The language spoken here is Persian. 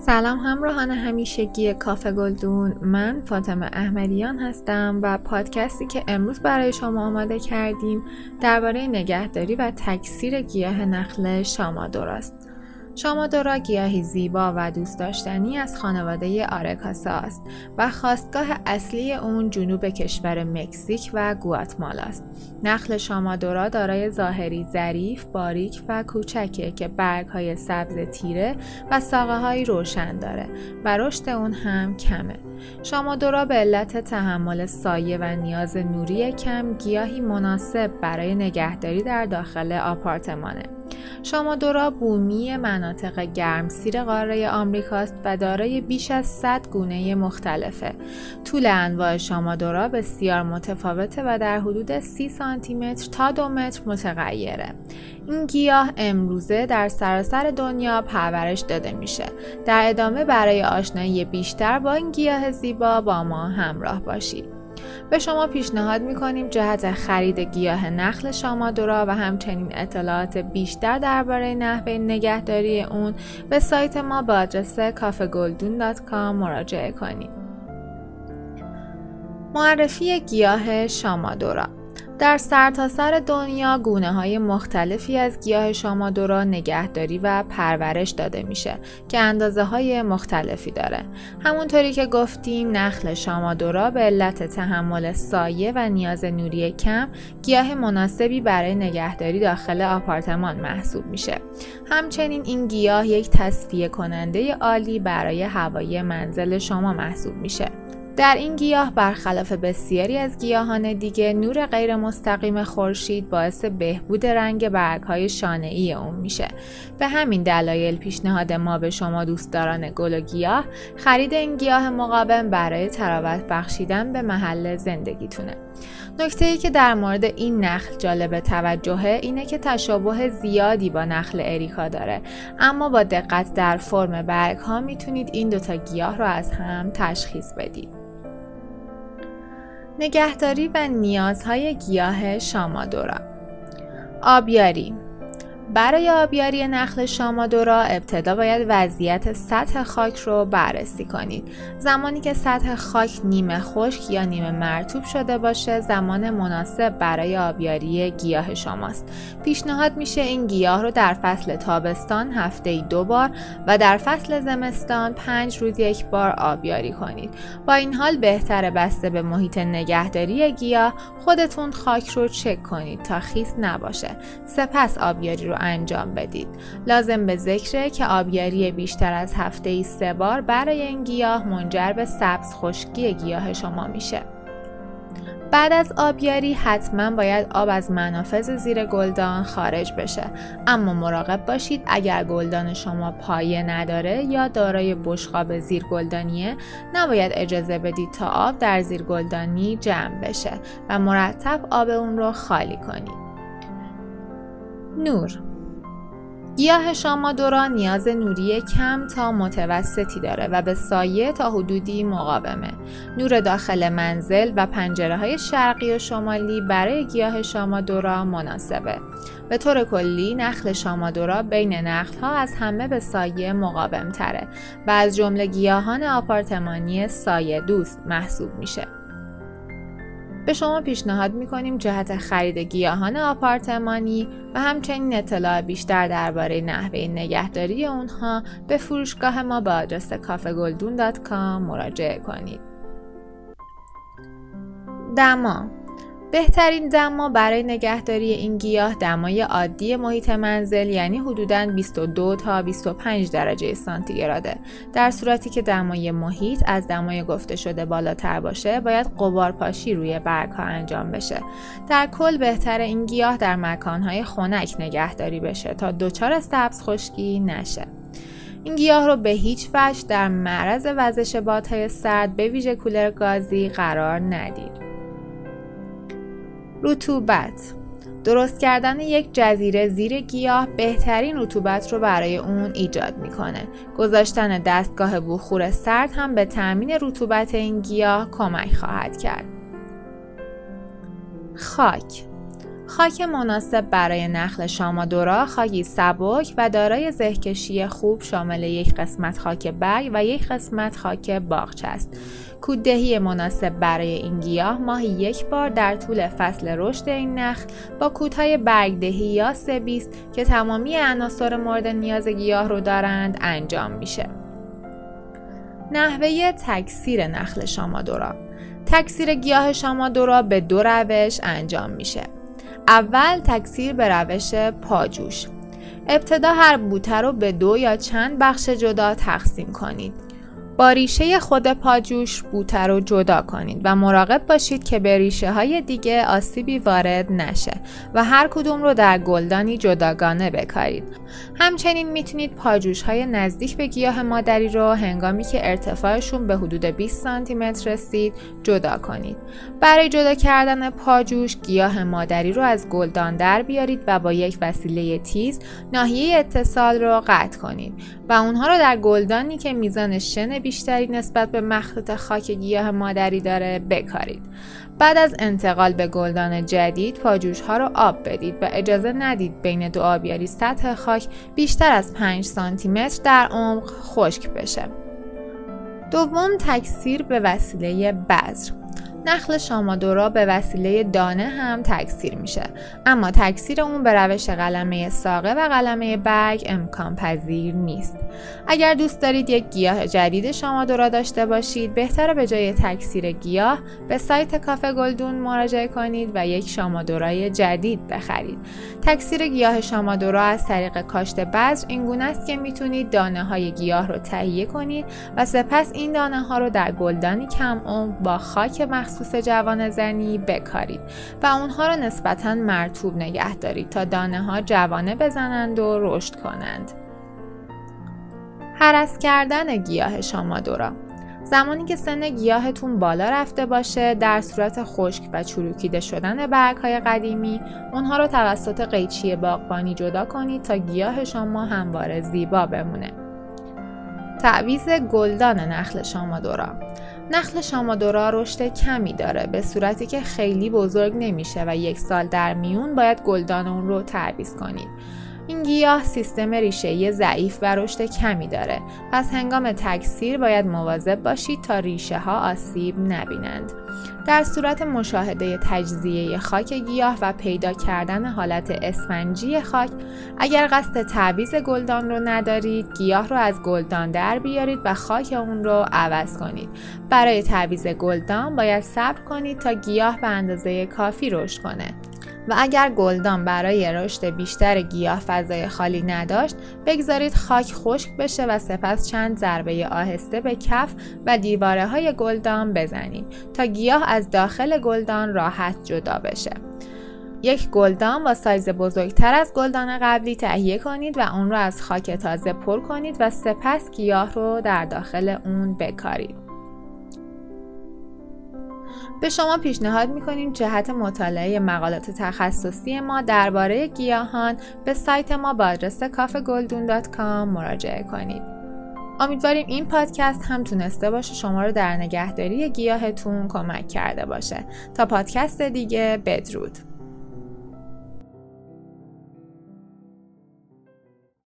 سلام همراهان همیشگی کافه گلدون. من فاطمه احمدیان هستم و پادکستی که امروز برای شما آماده کردیم درباره نگهداری و تکثیر گیاه نخل شامادور است شامادورا گیاهی زیبا و دوست داشتنی از خانواده آرکاسا است و خواستگاه اصلی اون جنوب کشور مکزیک و گواتمالا است. نخل شامادورا دارای ظاهری ظریف، باریک و کوچکه که برگهای سبز تیره و ساقه روشن داره و رشد اون هم کمه. شامادورا به علت تحمل سایه و نیاز نوری کم گیاهی مناسب برای نگهداری در داخل آپارتمانه. شامادورا بومی مناطق گرمسیر قاره آمریکاست و دارای بیش از 100 گونه مختلفه. طول انواع شامادورا بسیار متفاوته و در حدود 30 سانتی متر تا 2 متر متغیره. این گیاه امروزه در سراسر دنیا پرورش داده میشه. در ادامه برای آشنایی بیشتر با این گیاه زیبا با ما همراه باشید. به شما پیشنهاد می‌کنیم جهت خرید گیاه نخل شامادورا و همچنین اطلاعات بیشتر درباره نحوه نگهداری اون به سایت ما با آدرس کافگلدون.com مراجعه کنید. معرفی گیاه شامادورا در سرتاسر سر دنیا گونه های مختلفی از گیاه شامادورا نگهداری و پرورش داده میشه که اندازه های مختلفی داره. همونطوری که گفتیم نخل شامادورا به علت تحمل سایه و نیاز نوری کم گیاه مناسبی برای نگهداری داخل آپارتمان محسوب میشه. همچنین این گیاه یک تصفیه کننده عالی برای هوای منزل شما محسوب میشه. در این گیاه برخلاف بسیاری از گیاهان دیگه نور غیر مستقیم خورشید باعث بهبود رنگ برگهای شانعی اون میشه. به همین دلایل پیشنهاد ما به شما دوستداران گل و گیاه خرید این گیاه مقاوم برای تراوت بخشیدن به محل زندگیتونه. نکته ای که در مورد این نخل جالب توجهه اینه که تشابه زیادی با نخل اریکا داره. اما با دقت در فرم برگ ها می‌تونید این دوتا گیاه رو از هم تشخیص بدید. نگهداری و نیازهای گیاه شامادورا. آبیاری. برای آبیاری نخل شامادورا ابتدا باید وضعیت سطح خاک رو بررسی کنید. زمانی که سطح خاک نیمه خشک یا نیمه مرتوب شده باشه زمان مناسب برای آبیاری گیاه شماست. پیشنهاد میشه این گیاه رو در فصل تابستان هفته ای دو بار و در فصل زمستان پنج روز یک بار آبیاری کنید. با این حال بهتر بسته به محیط نگهداری گیاه خودتون خاک رو چک کنید تا خیس نباشه. سپس آبیاری رو انجام بدید. لازم به ذکره که آبیاری بیشتر از هفته ای سه بار برای این گیاه منجر به سبز خشکی گیاه شما میشه. بعد از آبیاری حتما باید آب از منافذ زیر گلدان خارج بشه اما مراقب باشید اگر گلدان شما پایه نداره یا دارای بشقاب زیر گلدانیه نباید اجازه بدید تا آب در زیر گلدانی جمع بشه و مرتب آب اون رو خالی کنید نور گیاه شامادورا نیاز نوری کم تا متوسطی داره و به سایه تا حدودی مقاومه. نور داخل منزل و پنجره های شرقی و شمالی برای گیاه شامادورا مناسبه. به طور کلی نخل شامادورا بین نخل ها از همه به سایه مقاوم تره و از جمله گیاهان آپارتمانی سایه دوست محسوب میشه. به شما پیشنهاد می‌کنیم جهت خرید گیاهان آپارتمانی و همچنین اطلاع بیشتر درباره نحوه نگهداری اونها به فروشگاه ما با آدرس کافگلدون.com مراجعه کنید. دما بهترین دما برای نگهداری این گیاه دمای عادی محیط منزل یعنی حدوداً 22 تا 25 درجه سانتیگراده. در صورتی که دمای محیط از دمای گفته شده بالاتر باشه، باید قبار پاشی روی برگ ها انجام بشه. در کل بهتر این گیاه در مکانهای خنک نگهداری بشه تا دچار سبز خشکی نشه. این گیاه رو به هیچ وجه در معرض وزش بادهای سرد به ویژه کولر گازی قرار ندید. رطوبت درست کردن یک جزیره زیر گیاه بهترین رطوبت رو برای اون ایجاد می‌کنه. گذاشتن دستگاه بخور سرد هم به تأمین رطوبت این گیاه کمک خواهد کرد. خاک خاک مناسب برای نخل شامادورا خاکی سبک و دارای زهکشی خوب شامل یک قسمت خاک برگ و یک قسمت خاک باغچه است. کوددهی مناسب برای این گیاه ماهی یک بار در طول فصل رشد این نخل با کودهای برگدهی یا سبیست که تمامی عناصر مورد نیاز گیاه رو دارند انجام میشه. نحوه تکثیر نخل شامادورا تکثیر گیاه شامادورا به دو روش انجام میشه. اول تکثیر به روش پاجوش. ابتدا هر بوته رو به دو یا چند بخش جدا تقسیم کنید. با ریشه خود پاجوش بوته رو جدا کنید و مراقب باشید که به ریشه های دیگه آسیبی وارد نشه و هر کدوم رو در گلدانی جداگانه بکارید. همچنین می‌تونید پاجوش های نزدیک به گیاه مادری رو هنگامی که ارتفاعشون به حدود 20 سانتی متر رسید جدا کنید. برای جدا کردن پاجوش گیاه مادری رو از گلدان در بیارید و با یک وسیله تیز ناحیه اتصال رو قطع کنید و اونها رو در گلدانی که میزان شن بیشتری نسبت به مخلوط خاک گیاه مادری داره بکارید. بعد از انتقال به گلدان جدید پاجوش ها رو آب بدید و اجازه ندید بین دو آبیاری سطح خاک بیشتر از 5 سانتی متر در عمق خشک بشه. دوم تکثیر به وسیله بذر نخل شامادورا به وسیله دانه هم تکثیر میشه. اما تکثیر اون به روش قلمه ساقه و قلمه برگ امکان پذیر نیست. اگر دوست دارید یک گیاه جدید شامادورا داشته باشید بهتره به جای تکثیر گیاه به سایت کافه گلدون مراجعه کنید و یک شامادورای جدید بخرید. تکثیر گیاه شامادورا از طریق کاشت بذر اینگونه است که می‌تونید دانه های گیاه رو تهیه کنید و سپس این دانه ها رو در گلدانی کم با خاک مخصوص جوان زنی بکارید و اونها رو نسبتا مرتوب نگه دارید تا دانه ها جوانه بزنند و رشد کنند. حرس کردن گیاه شامادورا زمانی که سن گیاهتون بالا رفته باشه در صورت خشک و چروکیده شدن برگ های قدیمی اونها رو توسط قیچی باغبانی جدا کنید تا گیاه شما همواره زیبا بمونه. تعویز گلدان نخل شامادورا نخل شامادورا رشد کمی داره به صورتی که خیلی بزرگ نمیشه و یک سال در میون باید گلدان اون رو تعویض کنید. این گیاه سیستم ریشه ضعیف و رشد کمی داره. پس هنگام تکثیر باید مواظب باشید تا ریشه ها آسیب نبینند. در صورت مشاهده تجزیه خاک گیاه و پیدا کردن حالت اسفنجی خاک اگر قصد تعویز گلدان رو ندارید گیاه رو از گلدان در بیارید و خاک اون رو عوض کنید. برای تعویز گلدان باید صبر کنید تا گیاه به اندازه کافی رشد کنه. و اگر گلدان برای رشد بیشتر گیاه فضای خالی نداشت بگذارید خاک خشک بشه و سپس چند ضربه آهسته به کف و دیواره های گلدان بزنید تا گیاه از داخل گلدان راحت جدا بشه یک گلدان با سایز بزرگتر از گلدان قبلی تهیه کنید و اون رو از خاک تازه پر کنید و سپس گیاه رو در داخل اون بکارید. به شما پیشنهاد می‌کنیم جهت مطالعه مقالات تخصصی ما درباره گیاهان به سایت ما با آدرس کافگلدون.com مراجعه کنید. امیدواریم این پادکست هم تونسته باشه شما رو در نگهداری گیاهتون کمک کرده باشه تا پادکست دیگه بدرود